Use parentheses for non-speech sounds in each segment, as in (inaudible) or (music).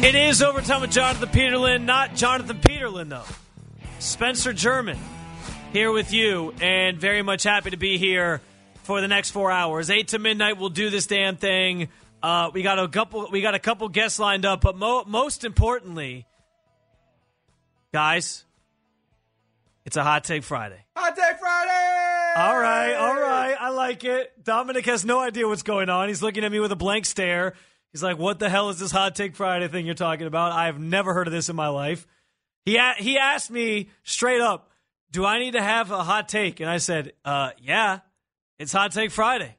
It is overtime with Jonathan Peterlin, not Jonathan Peterlin, though. Spencer German here with you, and very much happy to be here for the next four hours. Eight to midnight, we'll do this damn thing. Uh, we got a couple. We got a couple guests lined up, but mo- most importantly, guys, it's a hot take Friday. Hot Take Friday! All right, all right, I like it. Dominic has no idea what's going on. He's looking at me with a blank stare. He's like, "What the hell is this hot take Friday thing you're talking about? I have never heard of this in my life." He a- he asked me straight up, "Do I need to have a hot take?" And I said, "Uh, yeah, it's hot take Friday."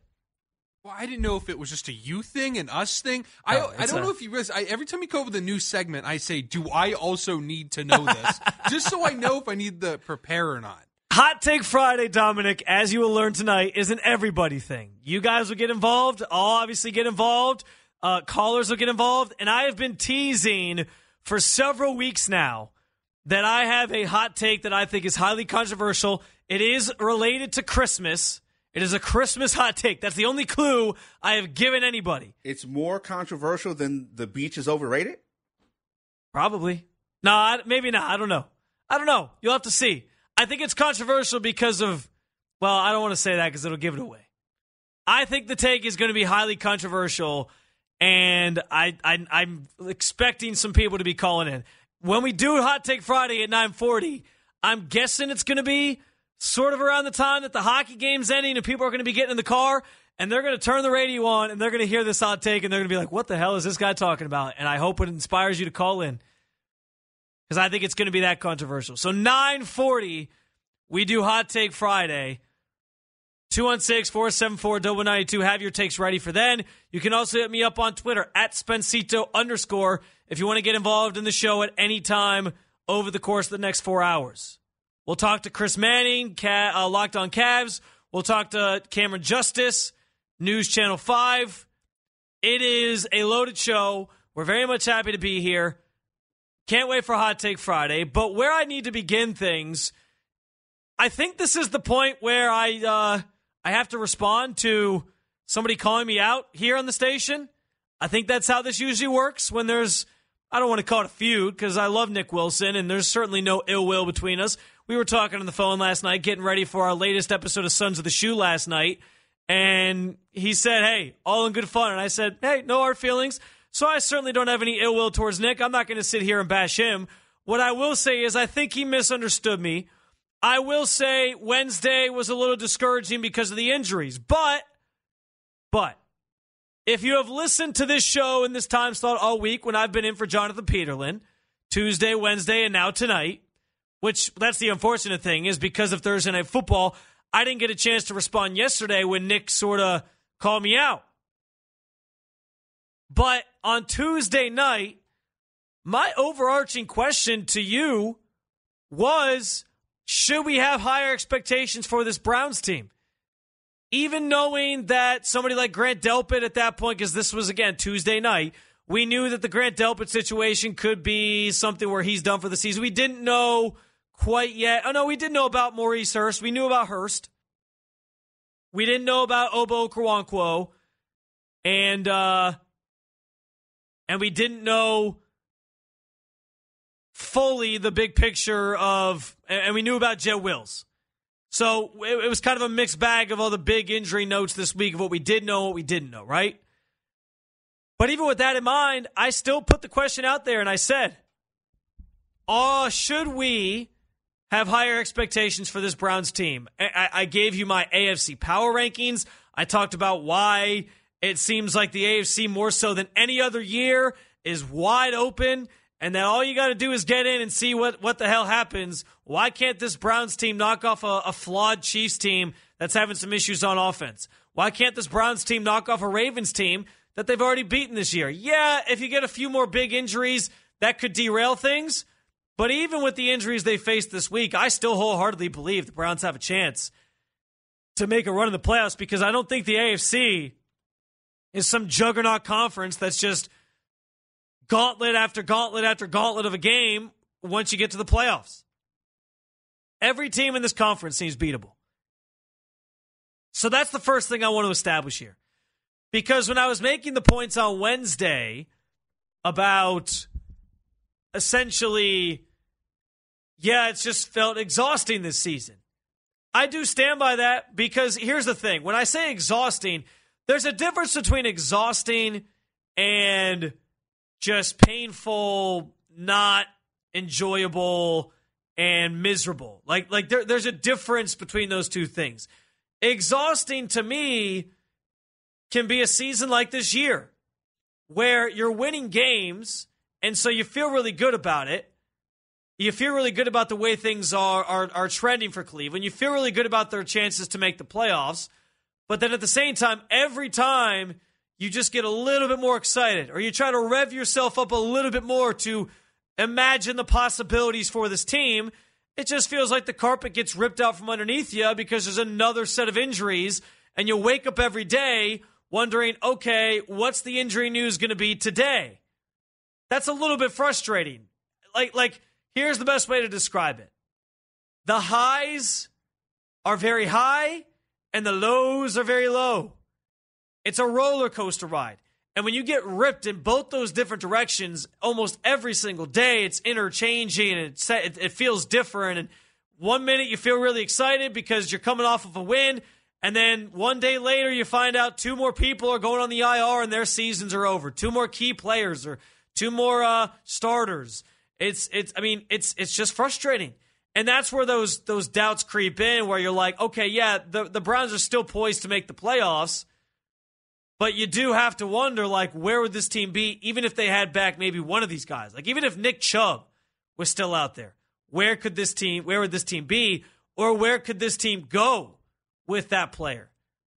Well, I didn't know if it was just a you thing and us thing. I I don't a- know if you realize. I, every time you come up with a new segment, I say, "Do I also need to know this?" (laughs) just so I know if I need to prepare or not. Hot Take Friday, Dominic, as you will learn tonight, is an everybody thing. You guys will get involved. I'll obviously get involved. Uh, callers will get involved. And I have been teasing for several weeks now that I have a hot take that I think is highly controversial. It is related to Christmas. It is a Christmas hot take. That's the only clue I have given anybody. It's more controversial than the beach is overrated. Probably. No, I, maybe not. I don't know. I don't know. You'll have to see. I think it's controversial because of, well, I don't want to say that because it'll give it away. I think the take is going to be highly controversial, and I, I I'm expecting some people to be calling in when we do Hot Take Friday at 9:40. I'm guessing it's going to be sort of around the time that the hockey game's ending, and people are going to be getting in the car, and they're going to turn the radio on, and they're going to hear this hot take, and they're going to be like, "What the hell is this guy talking about?" And I hope it inspires you to call in because I think it's going to be that controversial. So 940, we do Hot Take Friday. 216-474-92. Have your takes ready for then. You can also hit me up on Twitter at Spencito underscore if you want to get involved in the show at any time over the course of the next four hours. We'll talk to Chris Manning, Ca- uh, Locked on Cavs. We'll talk to Cameron Justice, News Channel 5. It is a loaded show. We're very much happy to be here. Can't wait for Hot Take Friday. But where I need to begin things, I think this is the point where I uh, I have to respond to somebody calling me out here on the station. I think that's how this usually works when there's I don't want to call it a feud because I love Nick Wilson and there's certainly no ill will between us. We were talking on the phone last night, getting ready for our latest episode of Sons of the Shoe last night, and he said, "Hey, all in good fun," and I said, "Hey, no hard feelings." So I certainly don't have any ill will towards Nick. I'm not going to sit here and bash him. What I will say is, I think he misunderstood me. I will say Wednesday was a little discouraging because of the injuries, but, but if you have listened to this show in this time slot all week when I've been in for Jonathan Peterlin, Tuesday, Wednesday, and now tonight, which that's the unfortunate thing is because of Thursday night football, I didn't get a chance to respond yesterday when Nick sort of called me out. But on Tuesday night, my overarching question to you was should we have higher expectations for this Browns team? Even knowing that somebody like Grant Delpit at that point, because this was again Tuesday night, we knew that the Grant Delpit situation could be something where he's done for the season. We didn't know quite yet. Oh no, we did know about Maurice Hurst. We knew about Hurst. We didn't know about Ogbo Kwankwo. And uh and we didn't know fully the big picture of, and we knew about Joe Wills. So it, it was kind of a mixed bag of all the big injury notes this week of what we did know, what we didn't know, right? But even with that in mind, I still put the question out there and I said, oh, should we have higher expectations for this Browns team? I- I gave you my AFC power rankings. I talked about why it seems like the AFC more so than any other year is wide open and then all you got to do is get in and see what, what the hell happens. Why can't this Browns team knock off a, a flawed Chiefs team that's having some issues on offense? Why can't this Browns team knock off a Ravens team that they've already beaten this year? Yeah, if you get a few more big injuries, that could derail things. But even with the injuries they faced this week, I still wholeheartedly believe the Browns have a chance to make a run in the playoffs because I don't think the AFC is some juggernaut conference that's just gauntlet after gauntlet after gauntlet of a game once you get to the playoffs. Every team in this conference seems beatable. So that's the first thing I want to establish here. Because when I was making the points on Wednesday about essentially, yeah, it's just felt exhausting this season. I do stand by that because here's the thing when I say exhausting, there's a difference between exhausting and just painful, not enjoyable, and miserable. Like like there, there's a difference between those two things. Exhausting to me can be a season like this year where you're winning games and so you feel really good about it. You feel really good about the way things are, are are trending for Cleveland. You feel really good about their chances to make the playoffs. But then at the same time, every time you just get a little bit more excited or you try to rev yourself up a little bit more to imagine the possibilities for this team, it just feels like the carpet gets ripped out from underneath you because there's another set of injuries and you wake up every day wondering, okay, what's the injury news going to be today? That's a little bit frustrating. Like like here's the best way to describe it. The highs are very high and the lows are very low. It's a roller coaster ride. And when you get ripped in both those different directions almost every single day, it's interchanging and it, it feels different. And one minute you feel really excited because you're coming off of a win. And then one day later, you find out two more people are going on the IR and their seasons are over. Two more key players or two more uh, starters. It's it's. I mean, it's it's just frustrating, and that's where those those doubts creep in. Where you're like, okay, yeah, the the Browns are still poised to make the playoffs, but you do have to wonder, like, where would this team be, even if they had back maybe one of these guys? Like, even if Nick Chubb was still out there, where could this team, where would this team be? Or where could this team go with that player?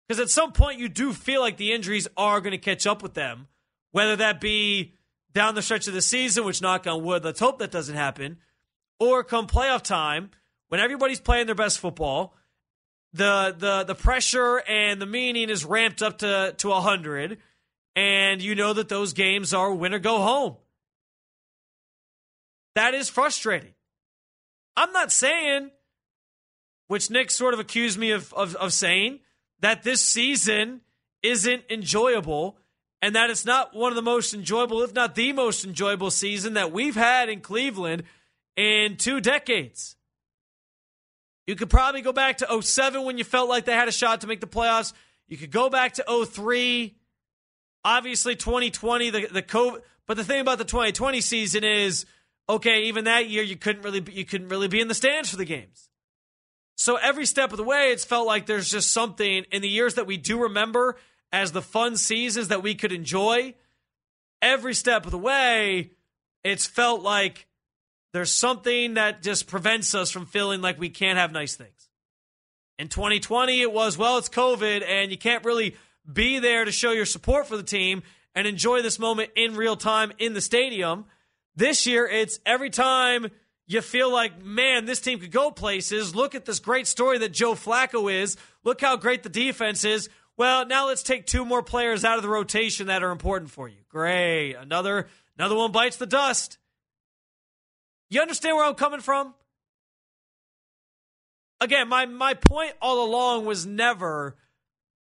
Because at some point, you do feel like the injuries are going to catch up with them, whether that be down the stretch of the season, which knock on wood, let's hope that doesn't happen, or come playoff time when everybody's playing their best football the the the pressure and the meaning is ramped up to to 100 and you know that those games are win or go home. That is frustrating. I'm not saying which nick sort of accused me of, of, of saying that this season isn't enjoyable and that it's not one of the most enjoyable if not the most enjoyable season that we've had in cleveland in two decades you could probably go back to 07 when you felt like they had a shot to make the playoffs. You could go back to 03. Obviously, 2020, the, the COVID. But the thing about the 2020 season is, okay, even that year you couldn't really you couldn't really be in the stands for the games. So every step of the way, it's felt like there's just something in the years that we do remember as the fun seasons that we could enjoy. Every step of the way, it's felt like there's something that just prevents us from feeling like we can't have nice things. In 2020, it was, well, it's COVID, and you can't really be there to show your support for the team and enjoy this moment in real time in the stadium. This year, it's every time you feel like, man, this team could go places. Look at this great story that Joe Flacco is. Look how great the defense is. Well, now let's take two more players out of the rotation that are important for you. Great. Another another one bites the dust. You understand where I'm coming from? Again, my, my point all along was never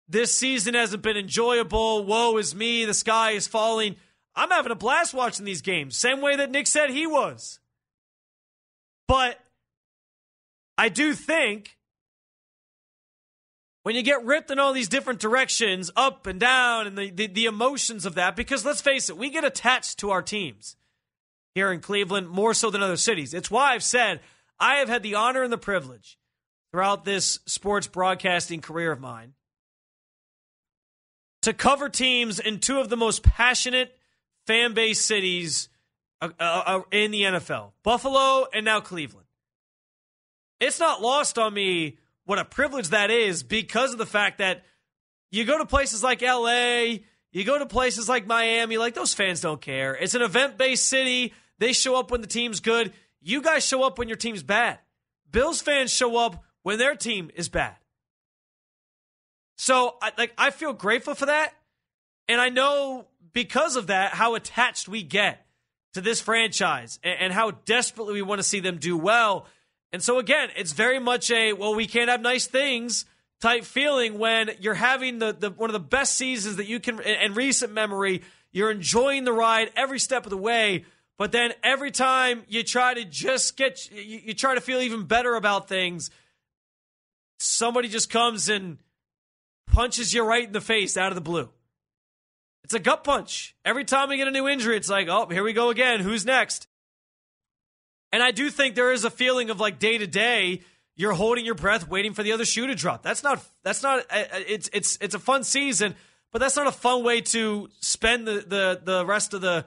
this season hasn't been enjoyable. Woe is me. The sky is falling. I'm having a blast watching these games, same way that Nick said he was. But I do think when you get ripped in all these different directions, up and down, and the, the, the, emotions of that, because let's face it, we get attached to our teams here in Cleveland more so than other cities. It's why I've said I have had the honor and the privilege throughout this sports broadcasting career of mine to cover teams in two of the most passionate fan base cities uh, uh, in the NFL Buffalo and now Cleveland. It's not lost on me what a privilege that is because of the fact that you go to places like LA, you go to places like Miami, like those fans don't care. It's an event based city. They show up when the team's good. You guys show up when your team's bad. Bills fans show up when their team is bad. So, I, like, I feel grateful for that, and I know because of that how attached we get to this franchise and, and how desperately we want to see them do well. And so, again, it's very much a well, we can't have nice things type feeling when you're having the, the one of the best seasons that you can in recent memory. You're enjoying the ride every step of the way, but then every time you try to just get you, you try to feel even better about things, somebody just comes and punches you right in the face out of the blue. It's a gut punch. Every time we get a new injury, it's like, oh, here we go again. Who's next? And I do think there is a feeling of like day to day, you're holding your breath, waiting for the other shoe to drop. That's not. That's not. uh, It's it's it's a fun season, but that's not a fun way to spend the the the rest of the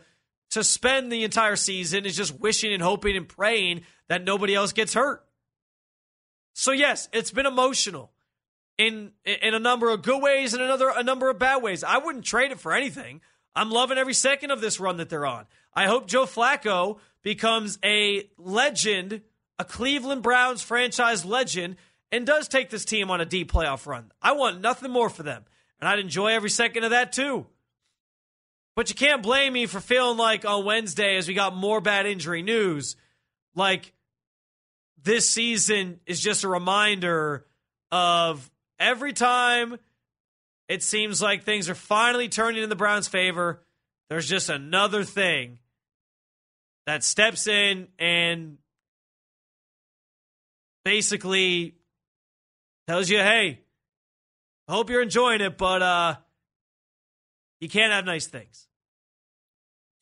to spend the entire season. Is just wishing and hoping and praying that nobody else gets hurt. So yes, it's been emotional in in a number of good ways and another a number of bad ways. I wouldn't trade it for anything. I'm loving every second of this run that they're on. I hope Joe Flacco becomes a legend, a Cleveland Browns franchise legend, and does take this team on a deep playoff run. I want nothing more for them. And I'd enjoy every second of that too. But you can't blame me for feeling like on Wednesday, as we got more bad injury news, like this season is just a reminder of every time it seems like things are finally turning in the Browns' favor, there's just another thing that steps in and basically tells you, hey, I hope you're enjoying it, but uh, you can't have nice things.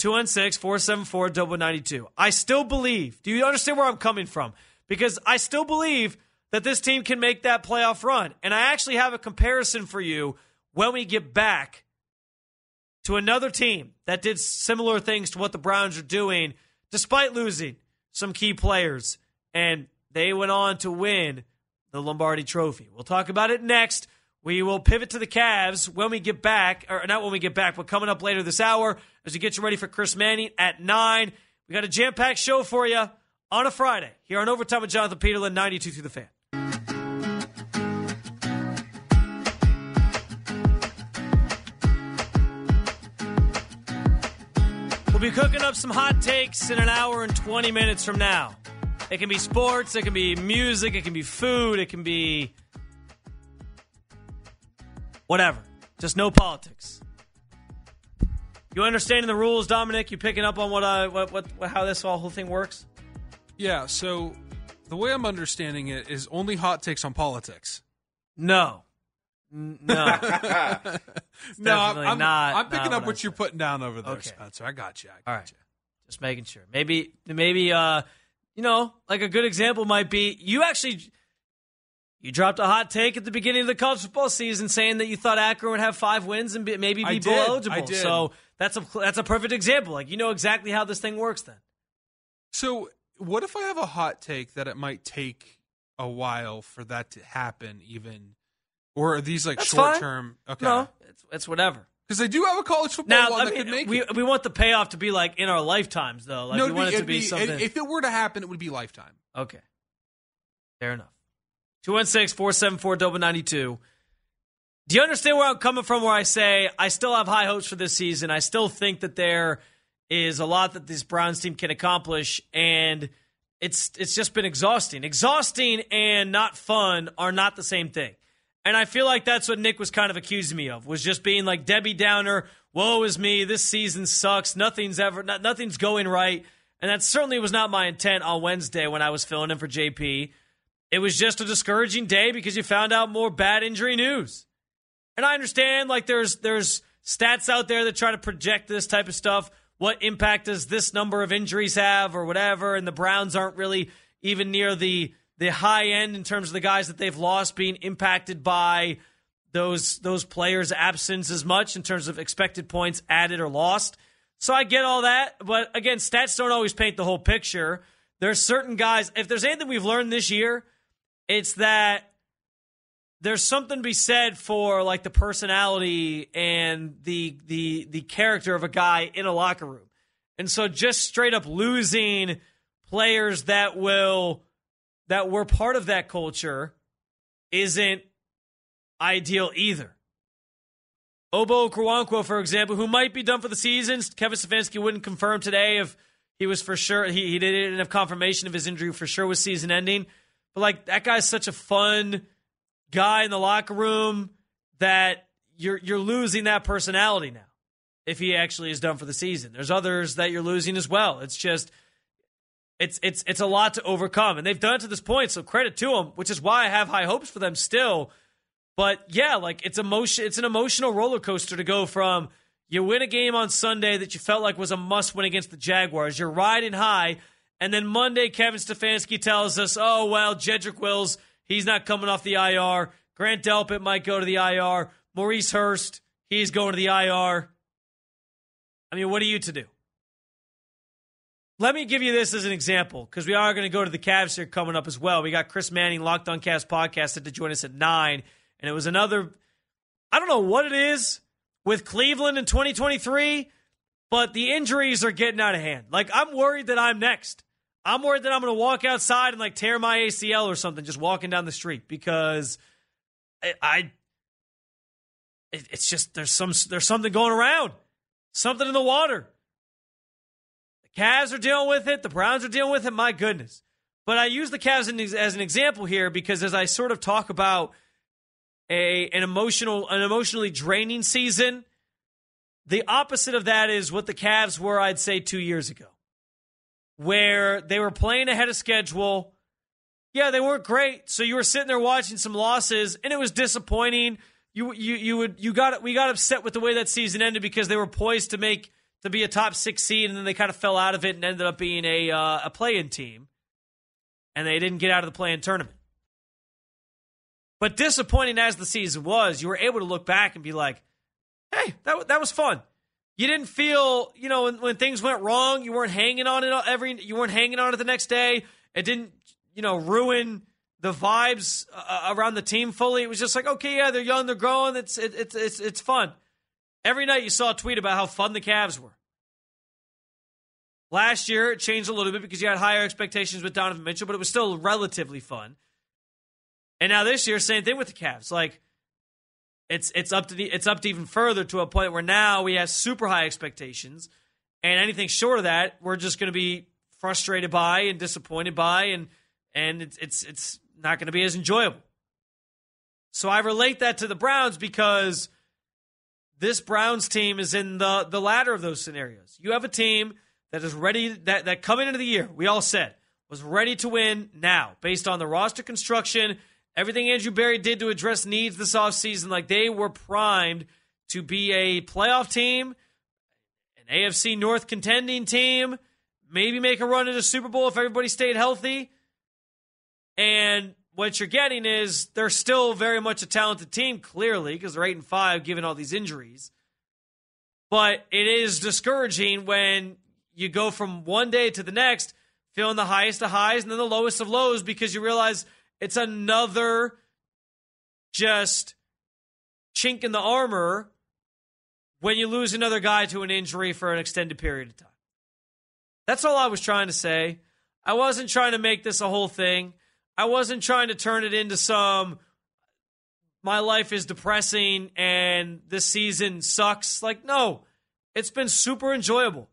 216 474 92. I still believe, do you understand where I'm coming from? Because I still believe that this team can make that playoff run. And I actually have a comparison for you when we get back to another team that did similar things to what the Browns are doing, despite losing some key players. And they went on to win the Lombardi Trophy. We'll talk about it next. We will pivot to the Cavs when we get back, or not when we get back, but coming up later this hour as we get you ready for Chris Manning at 9. We got a jam packed show for you on a Friday here on Overtime with Jonathan Peterlin, 92 through the fan. We'll be cooking up some hot takes in an hour and 20 minutes from now. It can be sports, it can be music, it can be food, it can be whatever. Just no politics. You understanding the rules, Dominic? You picking up on what I what, what how this whole thing works? Yeah, so the way I'm understanding it is only hot takes on politics. No. N- No. (laughs) (laughs) no, I'm, I'm, not- I'm picking not up what what you're putting down over there, Okay. Spencer. I got you. I got All right. you. Just making sure. Maybe maybe uh you know, like a good example might be you actually you dropped a hot take at the beginning of the college football season saying that you thought Akron would have five wins and be, maybe be I bowl did. eligible. I did. So that's a that's a perfect example. Like you know exactly how this thing works then. So, what if I have a hot take that it might take a while for that to happen, even, or are these like That's short fine. term? Okay, No, it's it's whatever. because they do have a college football Now, I that could mean, make we it. we want the payoff to be like in our lifetimes though. Like no, we it'd it to it'd be something. If it were to happen, it would be lifetime. Okay. Fair enough. 216 474 92. Do you understand where I'm coming from where I say I still have high hopes for this season? I still think that there is a lot that this Browns team can accomplish and it's it's just been exhausting. Exhausting and not fun are not the same thing. And I feel like that's what Nick was kind of accusing me of, was just being like Debbie Downer, woe is me, this season sucks, nothing's ever not, nothing's going right. And that certainly was not my intent on Wednesday when I was filling in for JP. It was just a discouraging day because you found out more bad injury news. And I understand like there's there's stats out there that try to project this type of stuff. What impact does this number of injuries have or whatever? And the Browns aren't really even near the the high end in terms of the guys that they've lost being impacted by those those players' absence as much in terms of expected points added or lost. So I get all that, but again, stats don't always paint the whole picture. There's certain guys, if there's anything we've learned this year, it's that there's something to be said for like the personality and the the the character of a guy in a locker room. And so just straight up losing players that will that were part of that culture isn't ideal either. Ogbo Okoronkwo, for example, who might be done for the season. Kevin Stefanski wouldn't confirm today if he was for sure. He, he didn't have confirmation of his injury for sure was season ending. But like that guy's such a fun guy in the locker room that you're you're losing that personality now. If he actually is done for the season, there's others that you're losing as well. It's just it's it's it's a lot to overcome, and they've done it to this point. So credit to them, which is why I have high hopes for them still. But yeah, like it's emotion. It's an emotional roller coaster to go from you win a game on Sunday that you felt like was a must win against the Jaguars. You're riding high, and then Monday Kevin Stefanski tells us, "Oh well, Jedrick Wills, he's not coming off the IR. Grant Delpit might go to the IR. Maurice Hurst, he's going to the IR." I mean, what are you to do? Let me give you this as an example because we are going to go to the Cavs here coming up as well. We got Chris Manning, Locked On Cavs podcast, that to join us at nine, and it was another. I don't know what it is with Cleveland in 2023, but the injuries are getting out of hand. Like I'm worried that I'm next. I'm worried that I'm going to walk outside and like tear my ACL or something just walking down the street because I, I it's just there's some there's something going around, something in the water. The Cavs are dealing with it. The Browns are dealing with it. My goodness. But I use the Cavs as an example here because as I sort of talk about a an emotional an emotionally draining season, the opposite of that is what the Cavs were, I'd say, two years ago, where they were playing ahead of schedule. Yeah, they weren't great, so you were sitting there watching some losses, and it was disappointing. You you you would you got we got upset with the way that season ended because they were poised to make to be a top six seed, and then they kind of fell out of it and ended up being a uh, a play-in team, and they didn't get out of the play-in tournament. But disappointing as the season was, you were able to look back and be like, "Hey, that that was fun." You didn't feel, you know, when, when things went wrong, you weren't hanging on it every, you weren't hanging on it the next day. It didn't, you know, ruin the vibes uh, around the team fully. It was just like, okay, yeah, they're young, they're growing. It's it, it's it's it's fun. Every night you saw a tweet about how fun the Cavs were. Last year, it changed a little bit because you had higher expectations with Donovan Mitchell, but it was still relatively fun. And now this year, same thing with the Cavs. Like, it's it's up to the, it's up to even further to a point where now we have super high expectations, and anything short of that, we're just going to be frustrated by and disappointed by, and and it's it's it's not going to be as enjoyable. So I relate that to the Browns because this Browns team is in the the latter of those scenarios. You have a team that is ready that that coming into the year, we all said was ready to win now based on the roster construction, everything Andrew Berry did to address needs this offseason, like they were primed to be a playoff team, an AFC North contending team, maybe make a run at a Super Bowl if everybody stayed healthy. And what you're getting is they're still very much a talented team, clearly, because they're eight and five, given all these injuries. But it is discouraging when you go from one day to the next, feeling the highest of highs and then the lowest of lows, because you realize it's another just chink in the armor when you lose another guy to an injury for an extended period of time. That's all I was trying to say. I wasn't trying to make this a whole thing. I wasn't trying to turn it into some my life is depressing and this season sucks. Like, no, it's been super enjoyable.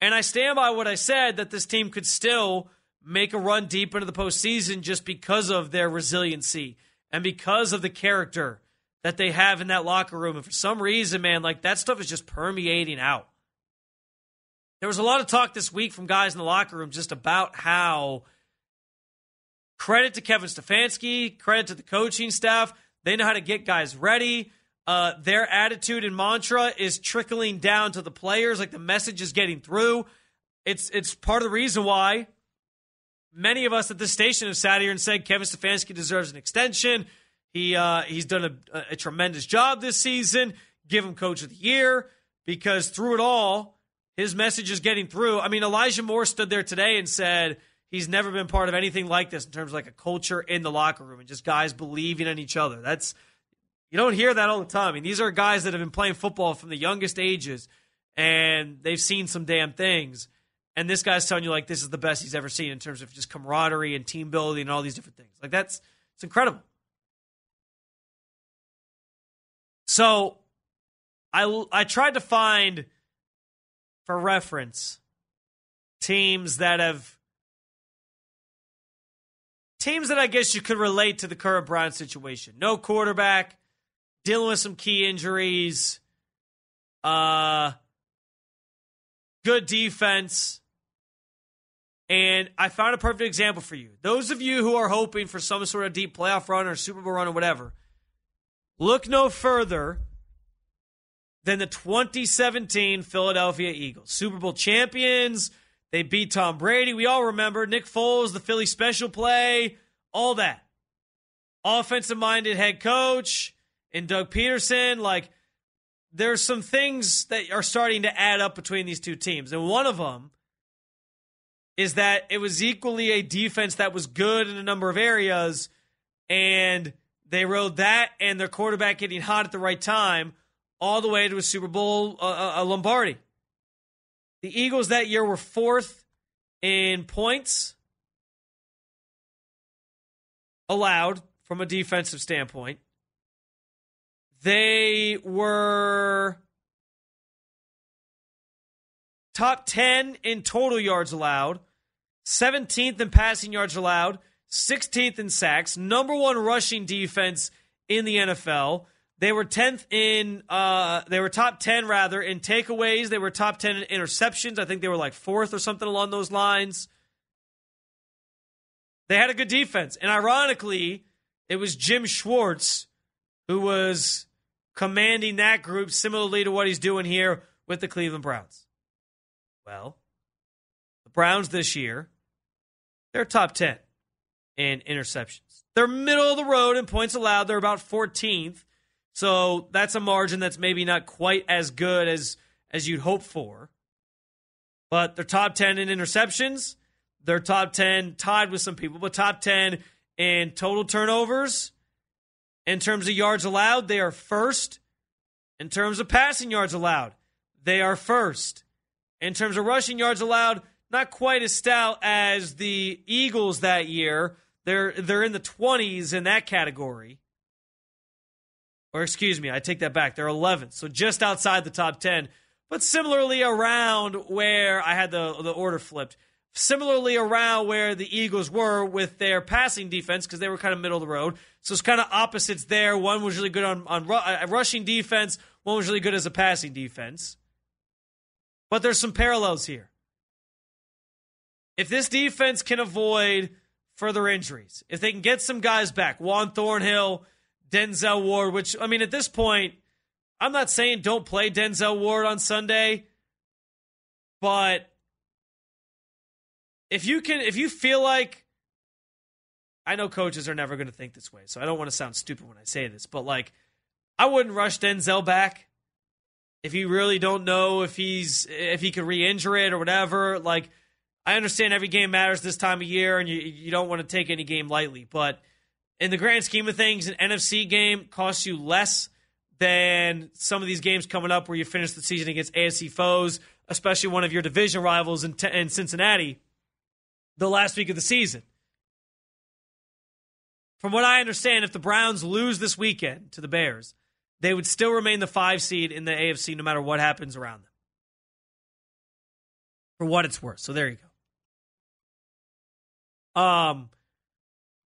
And I stand by what I said that this team could still make a run deep into the postseason just because of their resiliency and because of the character that they have in that locker room. And for some reason, man, like that stuff is just permeating out. There was a lot of talk this week from guys in the locker room just about how Credit to Kevin Stefanski, credit to the coaching staff. They know how to get guys ready. Uh, their attitude and mantra is trickling down to the players. Like the message is getting through. It's it's part of the reason why many of us at this station have sat here and said Kevin Stefanski deserves an extension. He uh, he's done a, a tremendous job this season. Give him coach of the year because through it all, his message is getting through. I mean, Elijah Moore stood there today and said he's never been part of anything like this in terms of like a culture in the locker room and just guys believing in each other. That's you don't hear that all the time. I mean, these are guys that have been playing football from the youngest ages and they've seen some damn things. And this guy's telling you like this is the best he's ever seen in terms of just camaraderie and team building and all these different things. Like that's it's incredible. So I I tried to find for reference teams that have teams that I guess you could relate to the current Brown situation. No quarterback, dealing with some key injuries, uh good defense. And I found a perfect example for you. Those of you who are hoping for some sort of deep playoff run or Super Bowl run or whatever, look no further than the 2017 Philadelphia Eagles. Super Bowl champions. They beat Tom Brady. We all remember Nick Foles, the Philly special play, all that. Offensive minded head coach and Doug Pederson. Like, there's some things that are starting to add up between these two teams. And one of them is that it was equally a defense that was good in a number of areas, and they rode that and their quarterback getting hot at the right time all the way to a Super Bowl, uh, uh a Lombardi. The Eagles that year were fourth in points allowed from a defensive standpoint. They were top 10 in total yards allowed 17th in passing yards allowed, 16th in sacks, number one rushing defense in the NFL. They were 10th in, uh, they were top 10 rather in takeaways. They were top 10 in interceptions. I think they were like fourth or something along those lines. They had a good defense. And ironically, it was Jim Schwartz who was commanding that group similarly to what he's doing here with the Cleveland Browns. Well, the Browns this year they're top 10 in interceptions. They're middle of the road in points allowed. They're about 14th. So that's a margin that's maybe not quite as good as as you'd hope for. But they're top 10 in interceptions. They're top 10 tied with some people, but top 10 in total turnovers. In terms of yards allowed, they are first. In terms of passing yards allowed, they are first. In terms of rushing yards allowed, not quite as stout as the Eagles that year. They're they're in the 20s in that category. Or excuse me, I take that back. They're 11th, so just outside the top 10, but similarly around where I had the the order flipped. Similarly around where the Eagles were with their passing defense because they were kind of middle of the road. So it's kind of opposites there. One was really good on on uh, rushing defense. One was really good as a passing defense. But there's some parallels here if this defense can avoid further injuries, if they can get some guys back, Juan Thornhill, Denzel Ward, which, I mean, at this point, I'm not saying don't play Denzel Ward on Sunday, but if you can, if you feel like, I know coaches are never going to think this way, so I don't want to sound stupid when I say this, but like, I wouldn't rush Denzel back if you really don't know if he's if he could re-injure it or whatever. Like, I understand every game matters this time of year, and you you don't want to take any game lightly. But in the grand scheme of things, an NFC game costs you less than some of these games coming up where you finish the season against AFC foes, especially one of your division rivals in, in Cincinnati, the last week of the season. From what I understand, if the Browns lose this weekend to the Bears, they would still remain the five seed in the AFC no matter what happens around them. For what it's worth. So there you go. Um,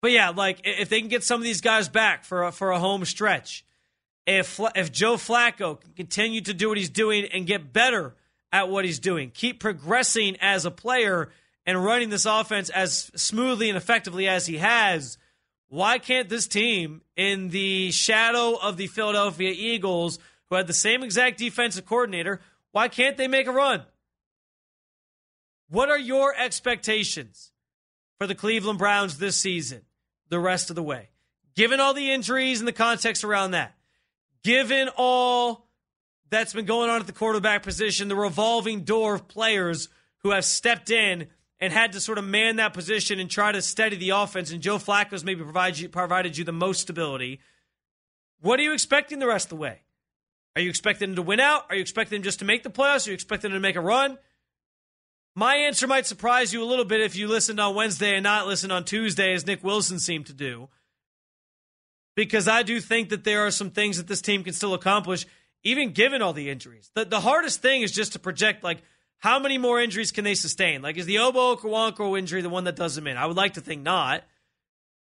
but yeah, like if they can get some of these guys back for a, for a home stretch, if if Joe Flacco can continue to do what he's doing and get better at what he's doing, keep progressing as a player and running this offense as smoothly and effectively as he has, why can't this team in the shadow of the Philadelphia Eagles, who had the same exact defensive coordinator, why can't they make a run? What are your expectations? For the Cleveland Browns this season, the rest of the way. Given all the injuries and the context around that, given all that's been going on at the quarterback position, the revolving door of players who have stepped in and had to sort of man that position and try to steady the offense. And Joe Flacco's maybe provided you, provided you the most stability. What are you expecting the rest of the way? Are you expecting them to win out? Are you expecting them just to make the playoffs? Are you expecting them to make a run? My answer might surprise you a little bit if you listened on Wednesday and not listened on Tuesday, as Nick Wilson seemed to do. Because I do think that there are some things that this team can still accomplish, even given all the injuries. The, the hardest thing is just to project, like, how many more injuries can they sustain? Like, is the Ogbo Okoronkwo injury the one that does them in? I would like to think not.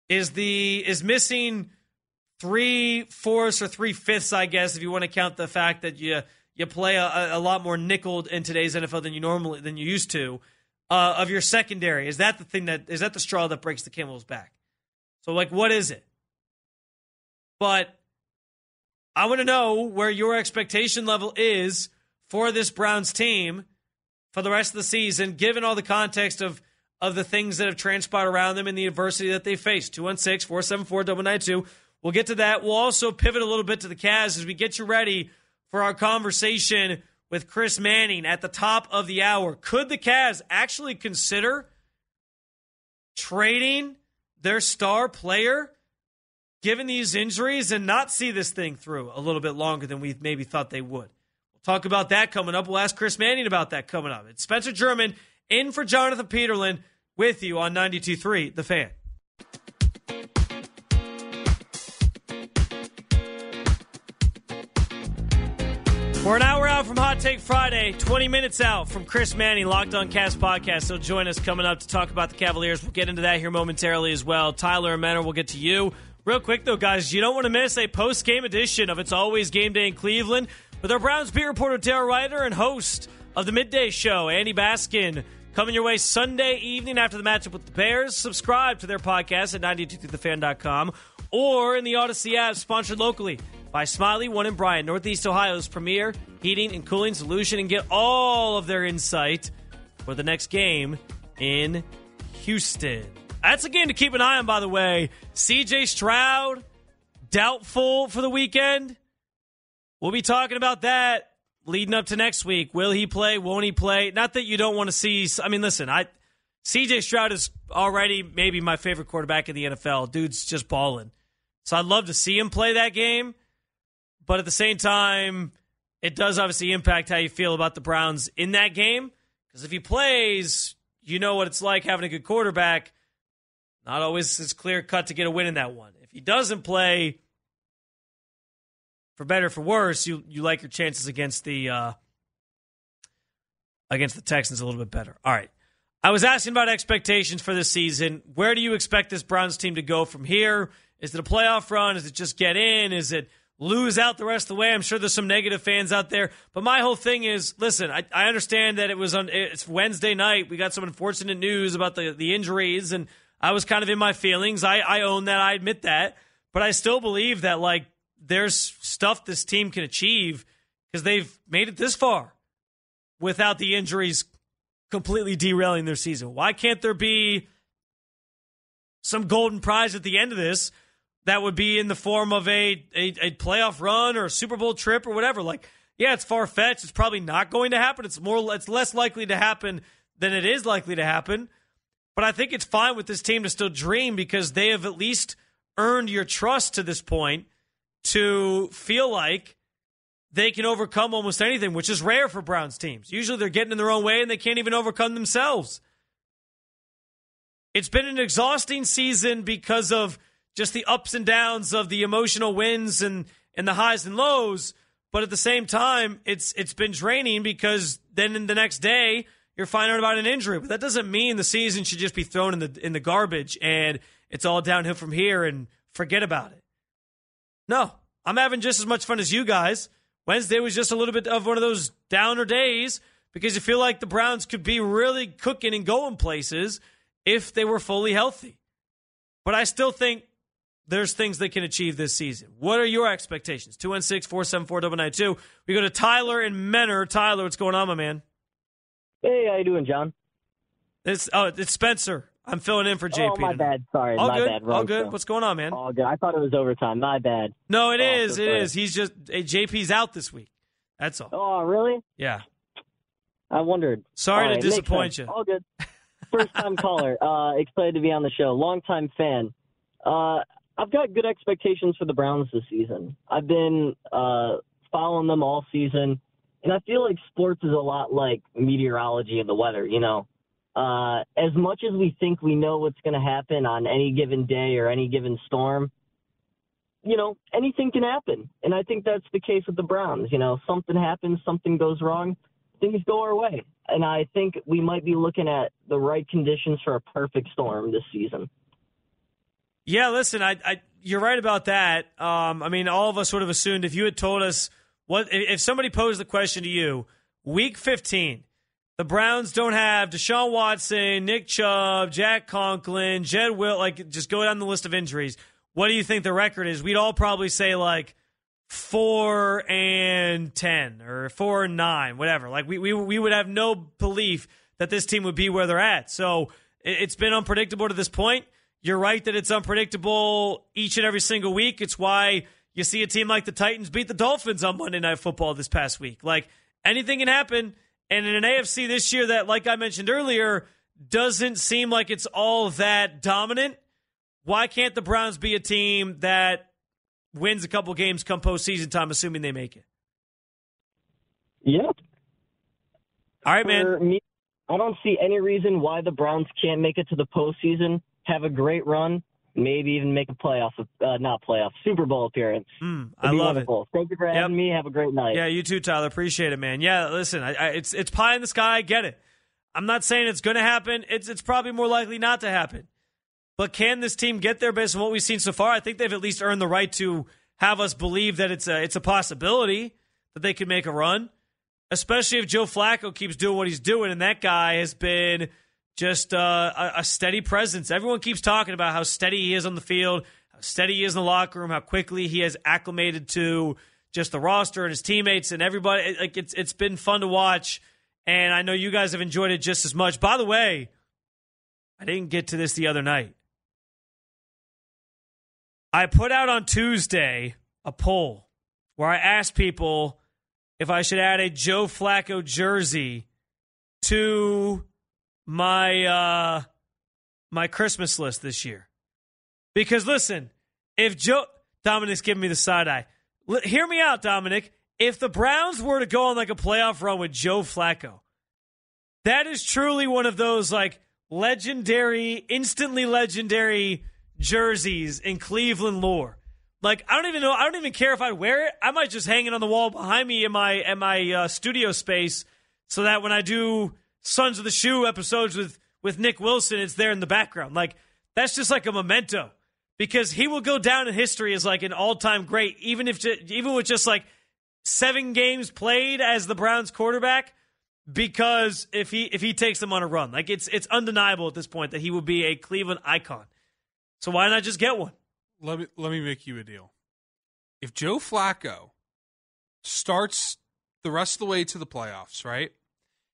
Is the is missing three fourths or three fifths, I guess, if you want to count the fact that you you play a, a lot more nickeled in today's NFL than you normally than you used to. Uh, of your secondary, is that the thing that is that the straw that breaks the camel's back? So, like, what is it? But I want to know where your expectation level is for this Browns team for the rest of the season, given all the context of of the things that have transpired around them and the adversity that they faced. 216 474 992. We'll get to that. We'll also pivot a little bit to the Cavs as we get you ready for our conversation with Chris Manning at the top of the hour. Could the Cavs actually consider trading their star player given these injuries and not see this thing through a little bit longer than we maybe thought they would? We'll talk about that coming up. We'll ask Chris Manning about that coming up. It's Spencer German in for Jonathan Peterlin with you on 92.3 The Fan. We're an hour out from Hot Take Friday, 20 minutes out from Chris Manning, Locked on Cavs podcast. He'll join us coming up to talk about the Cavaliers. We'll get into that here momentarily as well. Tyler and Mentor, we'll get to you. Real quick, though, guys, you don't want to miss a post game edition of It's Always Game Day in Cleveland with our Browns beat reporter, Daryl Ruiter, and host of the midday show, Andy Baskin. Coming your way Sunday evening after the matchup with the Bears. Subscribe to their podcast at 923thefan.com or in the Odyssey app, sponsored locally by Smylie One and Bryant, Northeast Ohio's premier heating and cooling solution, and get all of their insight for the next game in Houston. That's a game to keep an eye on, by the way. CJ Stroud, doubtful for the weekend. We'll be talking about that leading up to next week. Will he play? Won't he play? Not that you don't want to see. I mean, listen, I CJ Stroud is already maybe my favorite quarterback in the NFL. Dude's just balling. So I'd love to see him play that game. But at the same time, it does obviously impact how you feel about the Browns in that game. Because if he plays, you know what it's like having a good quarterback. Not always it's clear cut to get a win in that one. If he doesn't play, for better for worse, you you like your chances against the uh, against the Texans a little bit better. All right. I was asking about expectations for this season. Where do you expect this Browns team to go from here? Is it a playoff run? Is it just get in? Is it lose out the rest of the way. I'm sure there's some negative fans out there, but my whole thing is, listen, I, I understand that it was on it's Wednesday night. We got some unfortunate news about the the injuries, and I was kind of in my feelings. I I own that. I admit that, but I still believe that like there's stuff this team can achieve because they've made it this far without the injuries completely derailing their season. Why can't there be some golden prize at the end of this? That would be in the form of a, a, a playoff run or a Super Bowl trip or whatever. Like, yeah, it's far fetched. It's probably not going to happen. It's more, it's less likely to happen than it is likely to happen. But I think it's fine with this team to still dream because they have at least earned your trust to this point to feel like they can overcome almost anything, which is rare for Browns teams. Usually they're getting in their own way and they can't even overcome themselves. It's been an exhausting season because of just the ups and downs of the emotional wins and and the highs and lows. But at the same time, it's it's been draining because then in the next day you're finding out about an injury. But that doesn't mean the season should just be thrown in the in the garbage and it's all downhill from here and forget about it. No, I'm having just as much fun as you guys. Wednesday was just a little bit of one of those downer days because you feel like the Browns could be really cooking and going places if they were fully healthy. But I still think there's things they can achieve this season. What are your expectations? 216 474 992. We go to Tyler and Mentor. Tyler, what's going on, my man? Hey, how you doing, John? It's oh, it's Spencer. I'm filling in for JP. Oh, my bad. Sorry, All my good. bad. All good. show. What's going on, man? All good. I thought it was overtime. My bad. No, it Oh, is. It is. He's just JP's out this week. That's all. Oh, really? Yeah. I wondered. Sorry All to right, disappoint you. All good. First time (laughs) caller. Uh, excited to be on the show. Long time fan. Uh, I've got good expectations for the Browns this season. I've been uh, following them all season, and I feel like sports is a lot like meteorology and the weather. You know, uh, as much as we think we know what's going to happen on any given day or any given storm, you know, anything can happen. And I think that's the case with the Browns. You know, something happens, something goes wrong, things go our way. And I think we might be looking at the right conditions for a perfect storm this season. Yeah, listen, I, I you're right about that. Um, I mean, all of us would have assumed if you had told us what if somebody posed the question to you, week 15, the Browns don't have Deshaun Watson, Nick Chubb, Jack Conklin, Jed Wills, like just go down the list of injuries. What do you think the record is? We'd all probably say like four and ten or four and nine, whatever. Like we we we would have no belief that this team would be where they're at. So it- it's been unpredictable to this point. You're right that it's unpredictable each and every single week. It's why you see a team like the Titans beat the Dolphins on Monday Night Football this past week. Like anything can happen. And in an AFC this year that, like I mentioned earlier, doesn't seem like it's all that dominant. Why can't the Browns be a team that wins a couple games come postseason time, assuming they make it? Yeah. All right, man. Me, I don't see any reason why the Browns can't make it to the postseason, have a great run, maybe even make a playoff, uh, not playoff, Super Bowl appearance. Mm, I love wonderful. Thank you for Yep. having me. Have a great night. Yeah, you too, Tyler. Appreciate it, man. Yeah, listen, I, I, it's it's pie in the sky. I get it. I'm not saying it's going to happen. It's it's probably more likely not to happen. But can this team get there based on what we've seen so far? I think they've at least earned the right to have us believe that it's a it's a possibility that they could make a run, especially if Joe Flacco keeps doing what he's doing, and that guy has been just uh, a, a steady presence. Everyone keeps talking about how steady he is on the field, how steady he is in the locker room, how quickly he has acclimated to just the roster and his teammates and everybody. Like it's it's been fun to watch, and I know you guys have enjoyed it just as much. By the way, I didn't get to this the other night. I put out on Tuesday a poll where I asked people if I should add a Joe Flacco jersey to my uh my Christmas list this year. Because listen, if Joe Dominic's giving me the side eye. L- hear me out, Dominic. If the Browns were to go on like a playoff run with Joe Flacco, that is truly one of those like legendary, instantly legendary jerseys in Cleveland lore. Like I don't even know. I don't even care if I wear it. I might just hang it on the wall behind me in my in my uh, studio space, so that when I do Sons of the Shoe episodes with with Nick Wilson, it's there in the background. Like that's just like a memento because he will go down in history as like an all time great, even if even with just like seven games played as the Browns quarterback. Because if he if he takes them on a run, like it's it's undeniable at this point that he will be a Cleveland icon. So why not just get one? Let me let me make you a deal. If Joe Flacco starts the rest of the way to the playoffs, right?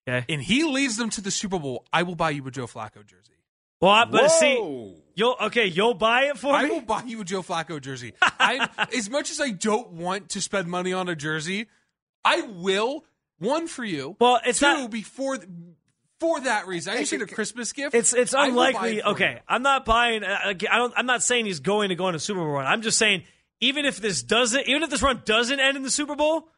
Okay. And he leads them to the Super Bowl, I will buy you a Joe Flacco jersey. Well, I, but see, Whoa. you'll okay, you'll buy it for me. I me. will buy you a Joe Flacco jersey. (laughs) I as much as I don't want to spend money on a jersey, I will. One for you. Well, it's two not- before for that reason. I just need a Christmas gift. It's it's I will buy unlikely. it for Okay, you. I'm not buying. uh, I don't. I'm not saying he's going to go on a Super Bowl run. I'm just saying even if this doesn't, even if this run doesn't end in the Super Bowl,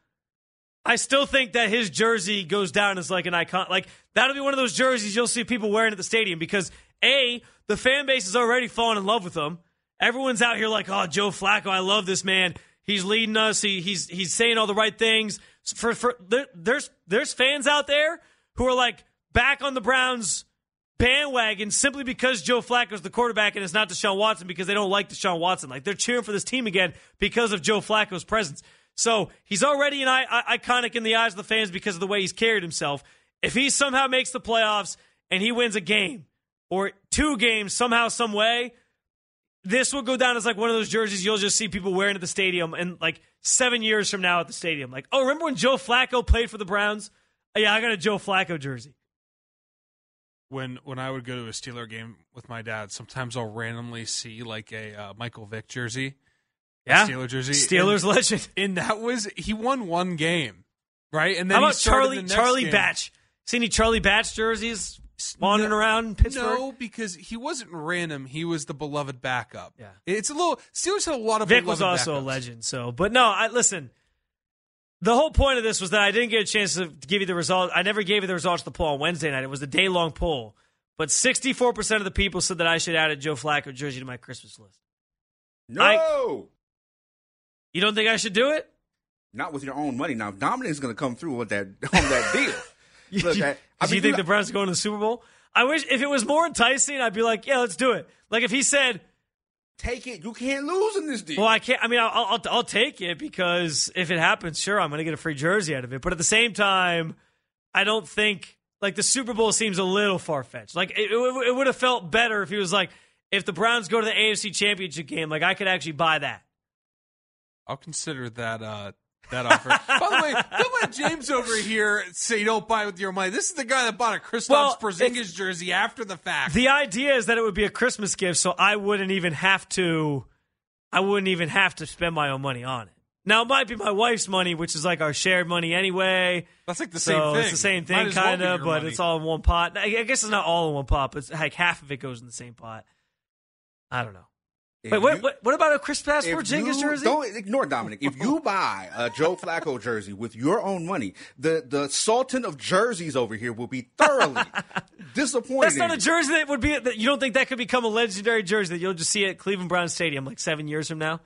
I still think that his jersey goes down as like an icon. Like that'll be one of those jerseys you'll see people wearing at the stadium because a the fan base is already falling in love with him. Everyone's out here like, oh, Joe Flacco, I love this man. He's leading us. He, he's he's saying all the right things. For for there, there's there's fans out there who are like back on the Browns bandwagon simply because Joe Flacco's the quarterback and it's not Deshaun Watson because they don't like Deshaun Watson. Like they're cheering for this team again because of Joe Flacco's presence. So he's already an I- iconic in the eyes of the fans because of the way he's carried himself. If he somehow makes the playoffs and he wins a game or two games somehow, some way, this will go down as like one of those jerseys you'll just see people wearing at the stadium and like seven years from now at the stadium. Like, oh, remember when Joe Flacco played for the Browns? Oh, yeah, I got a Joe Flacco jersey. when when I would go to a Steeler game with my dad, sometimes I'll randomly see like a uh, Michael Vick jersey, Yeah. Steeler jersey, Steelers and, legend. (laughs) and that was he won one game, right? And then How he about started Charlie the next Charlie game. Batch? See any Charlie Batch jerseys spawning No- around Pittsburgh? No, because he wasn't random. He was the beloved backup. Yeah. it's a little. Steelers had a lot of. Vick was beloved also a legend. So, but no, I listen. The whole point of this was that I didn't get a chance to give you the result. I never gave you the results of the poll on Wednesday night. It was a day long poll, but sixty four percent of the people said that I should add a Joe Flacco jersey to my Christmas list. No, You don't think I should do it? not with your own money. Now Dominic's going to come through with that (laughs) on that deal. (laughs) Look, you, I, I do you mean, think the Browns are going to the Super Bowl? I wish if it was more enticing, I'd be like, yeah, let's do it. Like if he said, take it? You can't lose in this deal. Well, I can't. I mean, I'll, I'll, I'll take it because if it happens, sure, I'm going to get a free jersey out of it. But at the same time, I don't think like the Super Bowl seems a little far fetched. Like it, it, it would have felt better if he was like, if the Browns go to the AFC Championship game, like I could actually buy that. I'll consider that uh, that offer. (laughs) By the way, don't let James over here say you don't buy with your money. This is the guy that bought a Kristaps Well, Porzingis jersey after the fact. The idea is that it would be a Christmas gift, so I wouldn't even have to. I wouldn't even have to spend my own money on it. Now it might be my wife's money, which is like our shared money anyway. That's like the so same thing. It's the same thing, kind of, your but money. it's all in one pot. I I guess it's not all in one pot, but it's like half of it goes in the same pot. I don't know. If Wait, what, you- what, what about a Kristaps if Porzingis jersey? Don't ignore Dominic. If you (laughs) buy a Joe Flacco jersey with your own money, the the Sultan of jerseys over here will be thoroughly (laughs) disappointed. That's not in a jersey that would be. That you don't think that could become a legendary jersey that you'll just see at Cleveland Browns Stadium like seven years from now,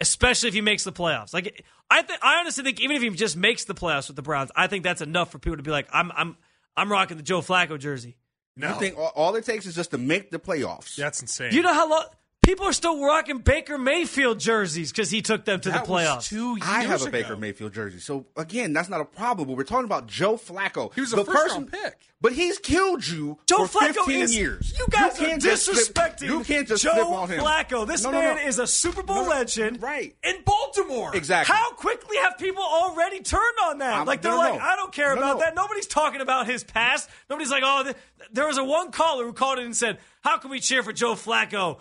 especially if he makes the playoffs. Like I think, I honestly think even if he just makes the playoffs with the Browns, I think that's enough for people to be like, I'm, I'm, I'm rocking the Joe Flacco jersey. No. You think all, all it takes is just to make the playoffs? That's insane. You know how long people are still rocking Baker Mayfield jerseys because he took them to that the was playoffs. two years I have a. Baker Mayfield jersey. So again, that's not a problem. But we're talking about Joe Flacco. He was a the first person, round pick. But he's killed you Joe for Flacco 15 is. years. You guys are can't just slip- disrespecting you can't just Joe slip on him. Flacco. This No, no, man no. is a Super Bowl No, legend, Right. In Baltimore, Exactly. How quickly have people already turned on that? Um, like they're no, like, no. I don't care No, about no. that. Nobody's talking about his past. Nobody's like, oh, th- there was a one caller who called in and said, "How can we cheer for Joe Flacco?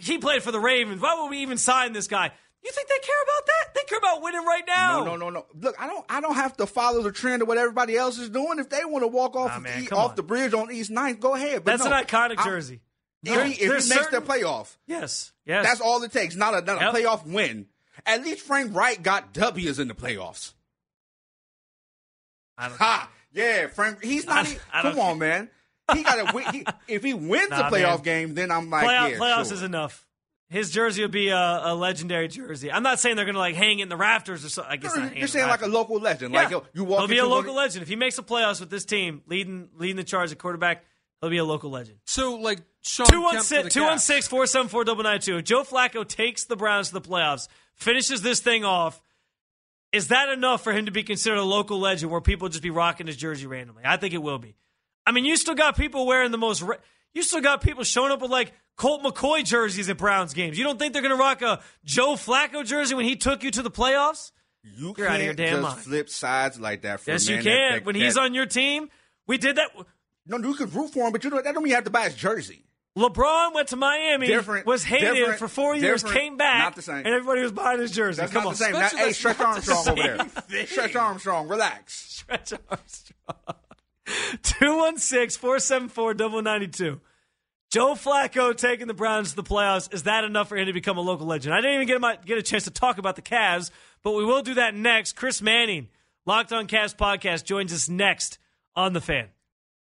He played for the Ravens. Why would we even sign this guy?" You think they care about that? They care about winning right now. No, no, no, no. Look, I don't. I don't have to follow the trend of what everybody else is doing. If they want to walk off Nah, of man, E- come off on. the bridge on East 9th, go ahead. But That's no, an iconic I- jersey. If he, if he makes certain- the playoff, Yes, yes. that's all it takes. Not a, not a Yep. playoff win. At least Frank Wright got W's in the playoffs. I don't Ha! Yeah, Frank. He's not. I- e- I come on, (laughs) man. He got to win. He, if he wins Nah, the playoff man. game, then I'm like, Playoff, yeah, playoffs sure. is enough. His jersey will be a, a legendary jersey. I'm not saying they're going to like hang it in the rafters or something. I guess You're, not you're saying like a local legend. Yeah. Like yo, you walk. He'll be a local one- legend if he makes the playoffs with this team, leading leading the charge at quarterback. He'll be a local legend. So like Shawn Kemp for the 216 474 992. Joe Flacco takes the Browns to the playoffs, finishes this thing off, is that enough for him to be considered a local legend where people just be rocking his jersey randomly? I think it will be. I mean, you still got people wearing the most. Re- you still got people showing up with like Colt McCoy jerseys at Browns games. You don't think they're going to rock a Joe Flacco jersey when he took you to the playoffs? You You're can't just mind. flip sides like that. For Yes, you can. that- that- when he's on your team, we did that. No, you could root for him, but you know that don't mean you have to buy his jersey. LeBron went to Miami, Different- was hated for four years, came back, not the same. and everybody was buying his jersey. That's Come not on, the same. Now, hey, Stretch (laughs) Armstrong over there. Stretch Armstrong, relax. Stretch Armstrong. 216 474 92. Joe Flacco taking the Browns to the playoffs. Is that enough for him to become a local legend? I didn't even get, my, get a chance to talk about the Cavs, but we will do that next. Chris Manning, Locked on Cavs podcast, joins us next on The Fan.